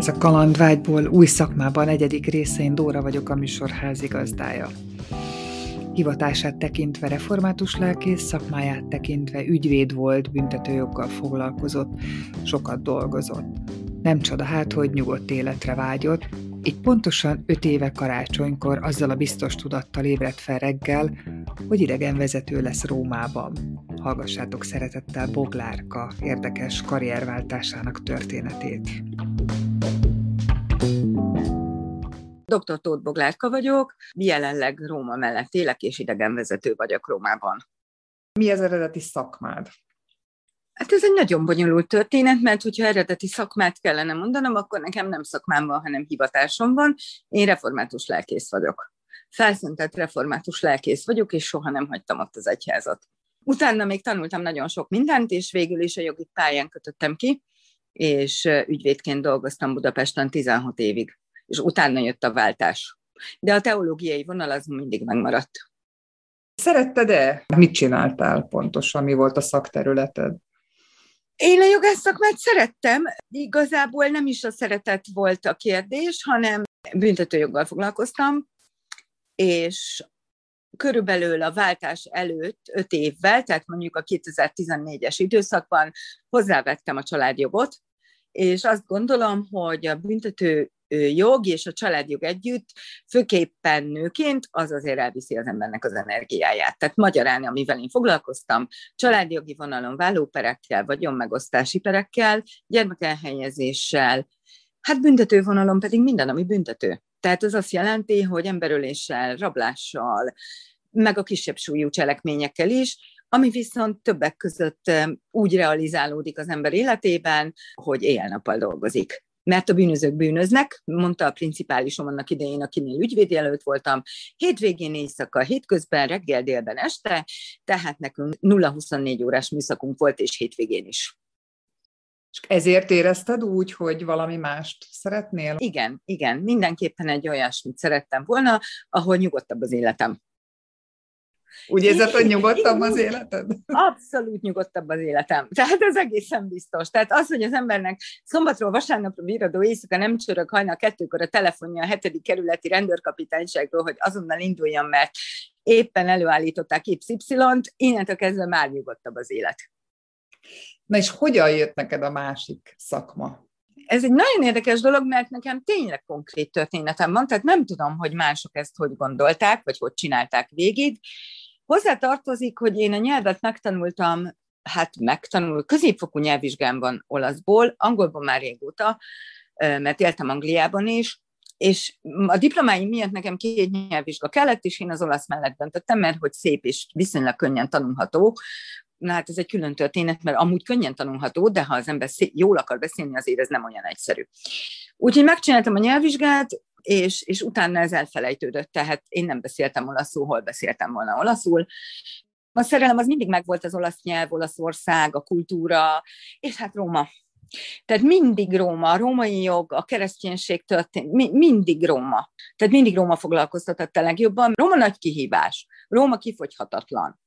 Ez a kalandvágyból új szakmában egyedik részén Dóra vagyok a műsor házigazdája. Hivatását tekintve református lelkész, szakmáját tekintve ügyvéd volt, büntetőjoggal foglalkozott, sokat dolgozott. Nem csoda hát, hogy nyugodt életre vágyott, így pontosan öt éve karácsonykor azzal a biztos tudattal ébredt fel reggel, hogy idegenvezető lesz Rómában. Hallgassátok szeretettel Boglárka érdekes karrierváltásának történetét. Dr. Tóth Boglárka vagyok, jelenleg Róma mellett élek, és idegenvezető vagyok Rómában. Mi az eredeti szakmád? Hát ez egy nagyon bonyolult történet, mert hogyha eredeti szakmát kellene mondanom, akkor nekem nem szakmám van, hanem hivatásom van. Én református lelkész vagyok. Felszentett református lelkész vagyok, és soha nem hagytam ott az egyházat. Utána még tanultam nagyon sok mindent, és végül is a jogi pályán kötöttem ki, és ügyvédként dolgoztam Budapesten 16 évig, és utána jött a váltás. De a teológiai vonal az mindig megmaradt. Szeretted-e? Mit csináltál pontosan? Mi volt a szakterületed? Én a jogász szakmát szerettem, igazából nem is a szeretet volt a kérdés, hanem büntetőjoggal foglalkoztam, és körülbelül a váltás előtt öt évvel, tehát mondjuk a 2014-es időszakban hozzávettem a családjogot, és azt gondolom, hogy a büntető jog és a családjog együtt, főképpen nőként, az azért elviszi az embernek az energiáját. Tehát magyarán, amivel én foglalkoztam, családjogi vonalon vállóperekkel, vagyonmegosztási perekkel, gyermekelhelyezéssel, hát büntető vonalon pedig minden, ami büntető. Tehát ez azt jelenti, hogy emberöléssel, rablással, meg a kisebb súlyú cselekményekkel is, ami viszont többek között úgy realizálódik az ember életében, hogy éjjel-nappal dolgozik mert a bűnözők bűnöznek, mondta a principálisom annak idején, akinél ügyvédjelölt voltam, hétvégén éjszaka, hétközben, reggel, délben, este, tehát nekünk 0-24 órás műszakunk volt, és hétvégén is. És ezért érezted úgy, hogy valami mást szeretnél? Igen, igen, mindenképpen egy olyasmit szerettem volna, ahol nyugodtabb az életem. Úgy érzed, hogy nyugodtabb az életed? Abszolút nyugodtabb az életem. Tehát ez egészen biztos. Tehát az, hogy az embernek szombatról vasárnapra viradó éjszaka nem csörög hajnal kettőkor a telefonja a hetedik kerületi rendőrkapitányságról, hogy azonnal induljon, mert éppen előállították Y-t, innentől kezdve már nyugodtabb az élet. Na és hogyan jött neked a másik szakma? Ez egy nagyon érdekes dolog, mert nekem tényleg konkrét történetem van, tehát nem tudom, hogy mások ezt hogy gondolták, vagy hogy csinálták végig. Hozzá tartozik, hogy én a nyelvet megtanultam, hát megtanul, középfokú nyelvvizsgám van olaszból, angolban már régóta, mert éltem Angliában is, és a diplomáim miatt nekem két nyelvvizsga kellett, és én az olasz mellett döntöttem, mert hogy szép és viszonylag könnyen tanulható, na hát ez egy külön történet, mert amúgy könnyen tanulható, de ha az ember szé- jól akar beszélni, azért ez nem olyan egyszerű. Úgyhogy megcsináltam a nyelvvizsgát, és, és utána ez elfelejtődött, tehát én nem beszéltem olaszul, hol beszéltem volna olaszul. A szerelem az mindig megvolt az olasz nyelv, Olaszország, a kultúra, és hát Róma. Tehát mindig Róma, a római jog, a kereszténység történt, mi, mindig Róma. Tehát mindig Róma foglalkoztatott a legjobban. Róma nagy kihívás, Róma kifogyhatatlan.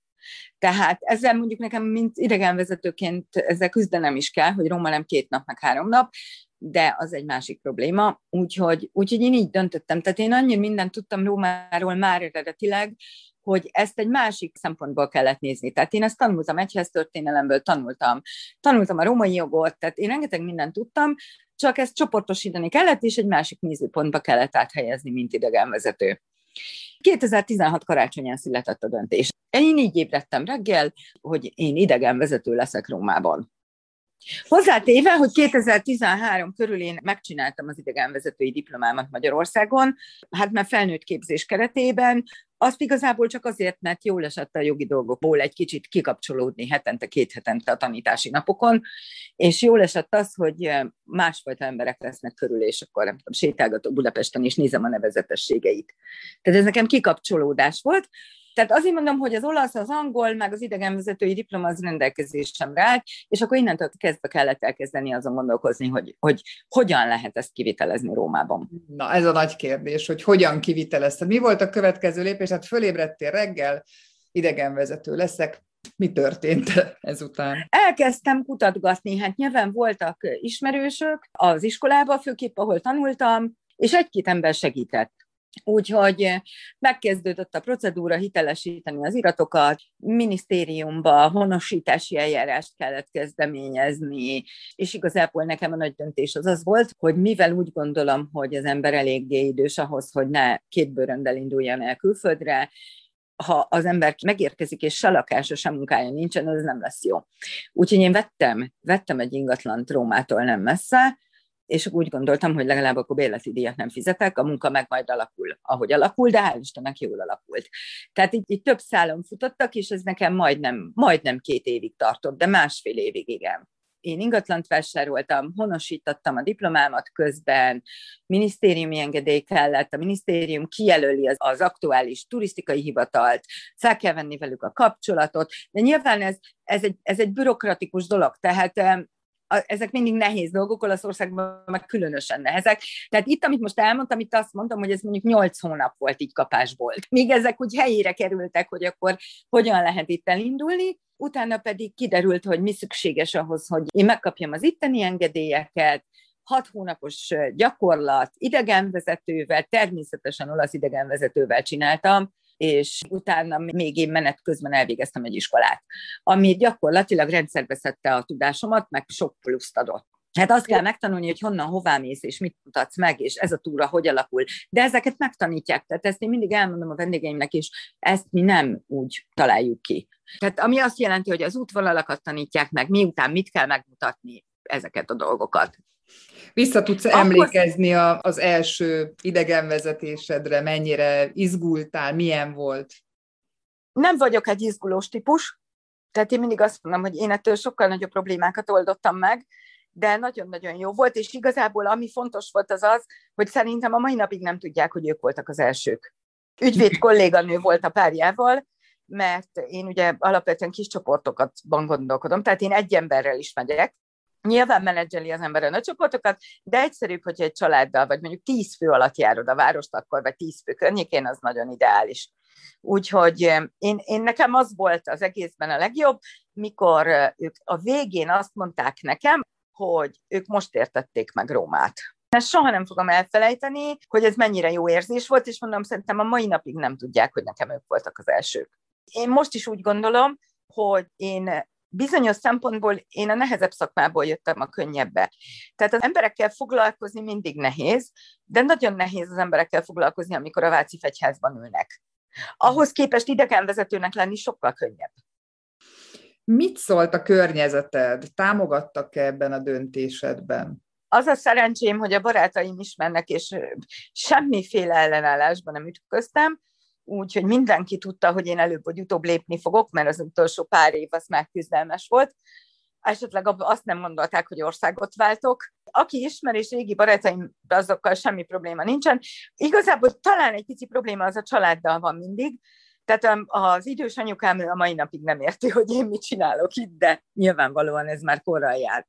Tehát ezzel mondjuk nekem, mint idegenvezetőként ezzel küzdenem is kell, hogy Róma nem két nap, meg három nap, de az egy másik probléma. Úgyhogy, úgyhogy én így döntöttem. Tehát én annyira mindent tudtam Rómáról már eredetileg, hogy ezt egy másik szempontból kellett nézni. Tehát én ezt tanultam, egyhez történelemből tanultam. Tanultam a római jogot, tehát én rengeteg mindent tudtam, csak ezt csoportosítani kellett, és egy másik nézőpontba kellett áthelyezni, mint idegenvezető. 2016 karácsonyán született a döntés. Én így ébredtem reggel, hogy én idegenvezető leszek Rómában. Hozzátéve, hogy 2013 körül én megcsináltam az idegenvezetői diplomámat Magyarországon, hát már felnőtt képzés keretében, azt igazából csak azért, mert jól esett a jogi dolgokból egy kicsit kikapcsolódni hetente, két hetente a tanítási napokon, és jól esett az, hogy másfajta emberek lesznek körül, és akkor nem tudom, sétálgatok Budapesten, és nézem a nevezetességeit. Tehát ez nekem kikapcsolódás volt, tehát azért mondom, hogy az olasz, az angol, meg az idegenvezetői diploma az rendelkezésemre állt, és akkor innentől kezdve kellett elkezdeni azon gondolkozni, hogy, hogy hogyan lehet ezt kivitelezni Rómában. Na, ez a nagy kérdés, hogy hogyan kivitelezted. Mi volt a következő lépés? Hát fölébredtél reggel, idegenvezető leszek, Mi történt ezután? Elkezdtem kutatgatni, hát nyilván voltak ismerősök az iskolában, főképp ahol tanultam, és egy-két ember segített. Úgyhogy megkezdődött a procedúra hitelesíteni az iratokat, minisztériumba honosítási eljárást kellett kezdeményezni, és igazából nekem a nagy döntés az az volt, hogy mivel úgy gondolom, hogy az ember eléggé idős ahhoz, hogy ne két bőröndel induljon el külföldre, ha az ember megérkezik, és se lakása, se munkája nincsen, az nem lesz jó. Úgyhogy én vettem, vettem egy ingatlant Rómától nem messze, és úgy gondoltam, hogy legalább akkor bérleti díjat nem fizetek, a munka meg majd alakul, ahogy alakul, de hál' Istennek jól alakult. Tehát így, így több szálon futottak, és ez nekem majdnem, majdnem két évig tartott, de másfél évig igen. Én ingatlant vásároltam, honosítottam a diplomámat közben, minisztériumi engedély kellett, a minisztérium kijelöli az, az aktuális turisztikai hivatalt, fel kell venni velük a kapcsolatot, de nyilván ez, ez, egy, ez egy bürokratikus dolog, tehát ezek mindig nehéz dolgok, Olaszországban meg különösen nehezek. Tehát itt, amit most elmondtam, itt azt mondtam, hogy ez mondjuk 8 hónap volt így kapásból. Míg ezek úgy helyére kerültek, hogy akkor hogyan lehet itt elindulni, utána pedig kiderült, hogy mi szükséges ahhoz, hogy én megkapjam az itteni engedélyeket, hat hónapos gyakorlat, idegenvezetővel, természetesen olasz idegenvezetővel csináltam, és utána még én menet közben elvégeztem egy iskolát, ami gyakorlatilag rendszerbe szedte a tudásomat, meg sok pluszt adott. Hát azt kell megtanulni, hogy honnan, hová mész, és mit mutatsz meg, és ez a túra hogy alakul. De ezeket megtanítják, tehát ezt én mindig elmondom a vendégeimnek, és ezt mi nem úgy találjuk ki. Tehát ami azt jelenti, hogy az útvonalakat tanítják meg, miután mit kell megmutatni, ezeket a dolgokat. Vissza tudsz Akkor... emlékezni a, az első idegenvezetésedre, mennyire izgultál, milyen volt? Nem vagyok egy izgulós típus, tehát én mindig azt mondom, hogy én ettől sokkal nagyobb problémákat oldottam meg, de nagyon-nagyon jó volt, és igazából ami fontos volt az az, hogy szerintem a mai napig nem tudják, hogy ők voltak az elsők. Ügyvéd kolléganő volt a párjával, mert én ugye alapvetően kis csoportokatban gondolkodom, tehát én egy emberrel is megyek, Nyilván menedzseli az ember a nagy csoportokat, de egyszerűbb, hogyha egy családdal, vagy mondjuk tíz fő alatt járod a várost, akkor vagy tíz fő környékén, az nagyon ideális. Úgyhogy én, én nekem az volt az egészben a legjobb, mikor ők a végén azt mondták nekem, hogy ők most értették meg Rómát. Ezt soha nem fogom elfelejteni, hogy ez mennyire jó érzés volt, és mondom, szerintem a mai napig nem tudják, hogy nekem ők voltak az elsők. Én most is úgy gondolom, hogy én bizonyos szempontból én a nehezebb szakmából jöttem a könnyebbe. Tehát az emberekkel foglalkozni mindig nehéz, de nagyon nehéz az emberekkel foglalkozni, amikor a Váci fegyházban ülnek. Ahhoz képest idegenvezetőnek lenni sokkal könnyebb. Mit szólt a környezeted? Támogattak-e ebben a döntésedben? Az a szerencsém, hogy a barátaim ismernek, és semmiféle ellenállásban nem ütköztem, úgyhogy mindenki tudta, hogy én előbb vagy utóbb lépni fogok, mert az utolsó pár év az már küzdelmes volt. Esetleg azt nem gondolták, hogy országot váltok. Aki ismer, és régi barátaim, azokkal semmi probléma nincsen. Igazából talán egy pici probléma az a családdal van mindig, tehát az idős anyukám a mai napig nem érti, hogy én mit csinálok itt, de nyilvánvalóan ez már korral jár.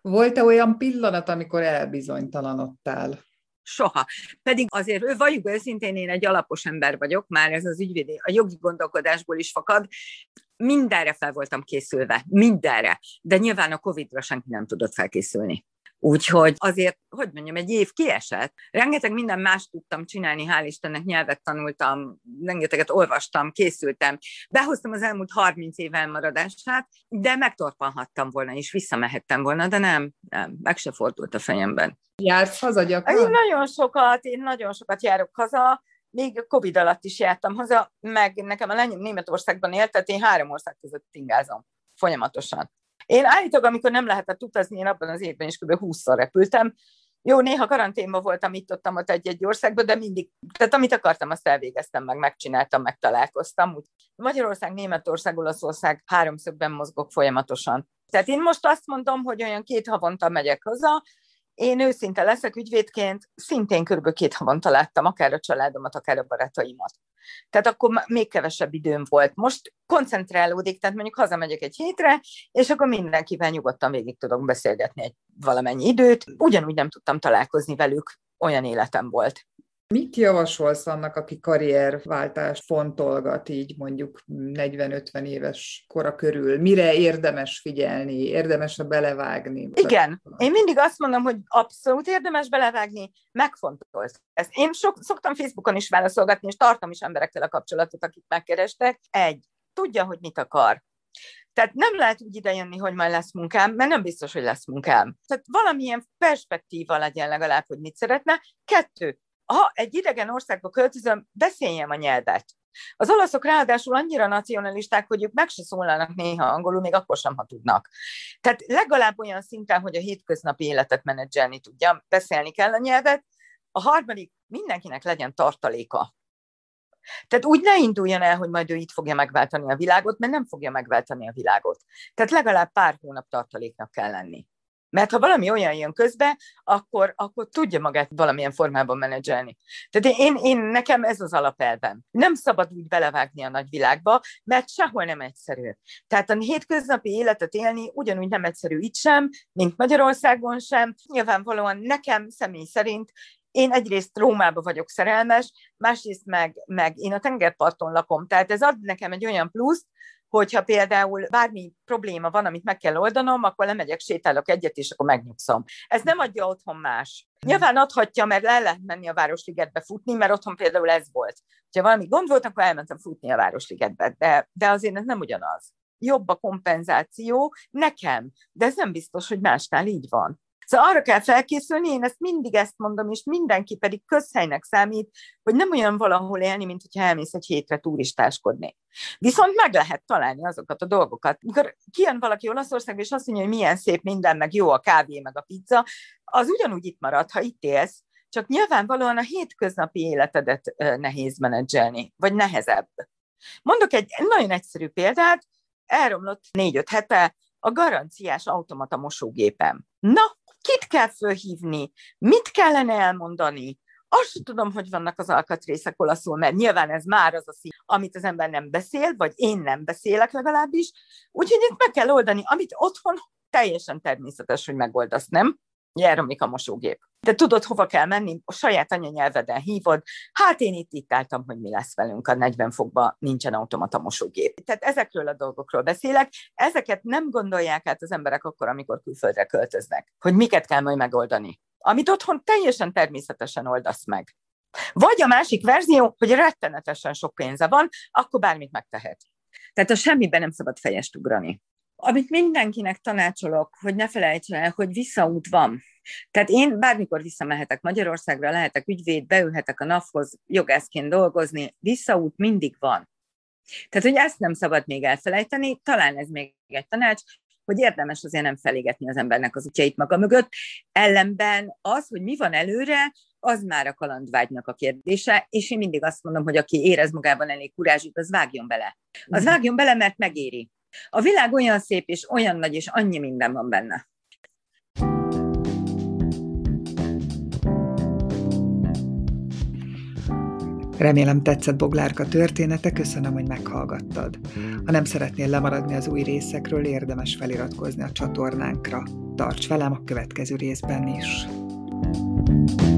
Volt-e olyan pillanat, amikor elbizonytalanodtál? Soha. Pedig azért ő valljuk őszintén, én egy alapos ember vagyok, már ez az ügyvédi, a jogi gondolkodásból is fakad, mindenre fel voltam készülve, mindenre. De nyilván a Covid-ra senki nem tudott felkészülni. Úgyhogy azért, hogy mondjam, egy év kiesett. Rengeteg minden más tudtam csinálni, hál' Istennek nyelvet tanultam, rengeteget olvastam, készültem. Behoztam az elmúlt 30 év elmaradását, de megtorpanhattam volna, és visszamehettem volna, de nem, nem, meg se fordult a fejemben. Jársz haza gyakran? Én nagyon sokat, én nagyon sokat járok haza, még Covid alatt is jártam haza, meg nekem a lányom Németországban élt, tehát én három ország között ingázom folyamatosan. Én állítok, amikor nem lehetett utazni, én abban az évben is kb. 20-szor repültem. Jó, néha karanténban voltam itt ott, ott egy-egy országban, de mindig, tehát amit akartam, azt elvégeztem, meg megcsináltam, meg találkoztam. Úgy Magyarország, Németország, Olaszország háromszögben mozgok folyamatosan. Tehát én most azt mondom, hogy olyan két havonta megyek haza, én őszinte leszek ügyvédként, szintén kb. két havonta láttam akár a családomat, akár a barátaimat. Tehát akkor még kevesebb időm volt. Most koncentrálódik, tehát mondjuk hazamegyek egy hétre, és akkor mindenkivel nyugodtan végig tudok beszélgetni egy valamennyi időt. Ugyanúgy nem tudtam találkozni velük, olyan életem volt. Mit javasolsz annak, aki karrierváltást fontolgat így mondjuk 40-50 éves kora körül? Mire érdemes figyelni? Érdemes a belevágni? Igen. Én mindig azt mondom, hogy abszolút érdemes belevágni, megfontolsz. Ezt én sok, szoktam Facebookon is válaszolgatni, és tartom is emberekkel a kapcsolatot, akik megkerestek. Egy, tudja, hogy mit akar. Tehát nem lehet úgy idejönni, hogy majd lesz munkám, mert nem biztos, hogy lesz munkám. Tehát valamilyen perspektíva legyen legalább, hogy mit szeretne. Kettő, ha egy idegen országba költözöm, beszéljem a nyelvet. Az olaszok ráadásul annyira nacionalisták, hogy ők meg se szólalnak néha angolul, még akkor sem, ha tudnak. Tehát legalább olyan szinten, hogy a hétköznapi életet menedzselni tudja, beszélni kell a nyelvet. A harmadik, mindenkinek legyen tartaléka. Tehát úgy ne induljon el, hogy majd ő itt fogja megváltani a világot, mert nem fogja megváltani a világot. Tehát legalább pár hónap tartaléknak kell lenni. Mert ha valami olyan jön közbe, akkor, akkor tudja magát valamilyen formában menedzselni. Tehát én, én, nekem ez az alapelvem. Nem szabad úgy belevágni a nagyvilágba, mert sehol nem egyszerű. Tehát a hétköznapi életet élni ugyanúgy nem egyszerű itt sem, mint Magyarországon sem. Nyilvánvalóan nekem személy szerint én egyrészt Rómába vagyok szerelmes, másrészt meg, meg én a tengerparton lakom, tehát ez ad nekem egy olyan pluszt, hogyha például bármi probléma van, amit meg kell oldanom, akkor lemegyek, sétálok egyet, és akkor megnyugszom. Ez nem adja otthon más. Nyilván adhatja, mert le lehet menni a Városligetbe futni, mert otthon például ez volt. Ha valami gond volt, akkor elmentem futni a Városligetbe, de, de azért ez nem ugyanaz. Jobb a kompenzáció nekem, de ez nem biztos, hogy másnál így van. Szóval arra kell felkészülni, én ezt mindig ezt mondom, és mindenki pedig közhelynek számít, hogy nem olyan valahol élni, mint hogyha elmész egy hétre turistáskodni. Viszont meg lehet találni azokat a dolgokat. Mikor kijön valaki Olaszországba, és azt mondja, hogy milyen szép minden, meg jó a kávé, meg a pizza, az ugyanúgy itt marad, ha itt élsz, csak nyilvánvalóan a hétköznapi életedet nehéz menedzselni, vagy nehezebb. Mondok egy nagyon egyszerű példát, elromlott négy-öt hete a garanciás automata mosógépem. Na, kit kell fölhívni, mit kellene elmondani, azt tudom, hogy vannak az alkatrészek olaszul, mert nyilván ez már az a szín, amit az ember nem beszél, vagy én nem beszélek legalábbis, úgyhogy ezt meg kell oldani, amit otthon teljesen természetes, hogy megoldasz, nem? Elromlik a mosógép. De tudod, hova kell menni? A saját anyanyelveden hívod. Hát én itt itt álltam, hogy mi lesz velünk a 40 fokban, nincsen automata mosógép. Tehát ezekről a dolgokról beszélek. Ezeket nem gondolják át az emberek akkor, amikor külföldre költöznek, hogy miket kell majd megoldani. Amit otthon teljesen természetesen oldasz meg. Vagy a másik verzió, hogy rettenetesen sok pénze van, akkor bármit megtehet. Tehát a semmiben nem szabad fejest ugrani. Amit mindenkinek tanácsolok, hogy ne felejts el, hogy visszaút van. Tehát én bármikor visszamehetek Magyarországra, lehetek ügyvéd, beülhetek a NAV-hoz jogászként dolgozni, visszaút mindig van. Tehát, hogy ezt nem szabad még elfelejteni, talán ez még egy tanács, hogy érdemes azért nem felégetni az embernek az útjait maga mögött. Ellenben az, hogy mi van előre, az már a kalandvágynak a kérdése, és én mindig azt mondom, hogy aki érez magában elég kurázsit, az vágjon bele. Az mhm. vágjon bele, mert megéri. A világ olyan szép, és olyan nagy, és annyi minden van benne. Remélem tetszett Boglárka története, köszönöm, hogy meghallgattad. Ha nem szeretnél lemaradni az új részekről, érdemes feliratkozni a csatornánkra. Tarts velem a következő részben is! thank you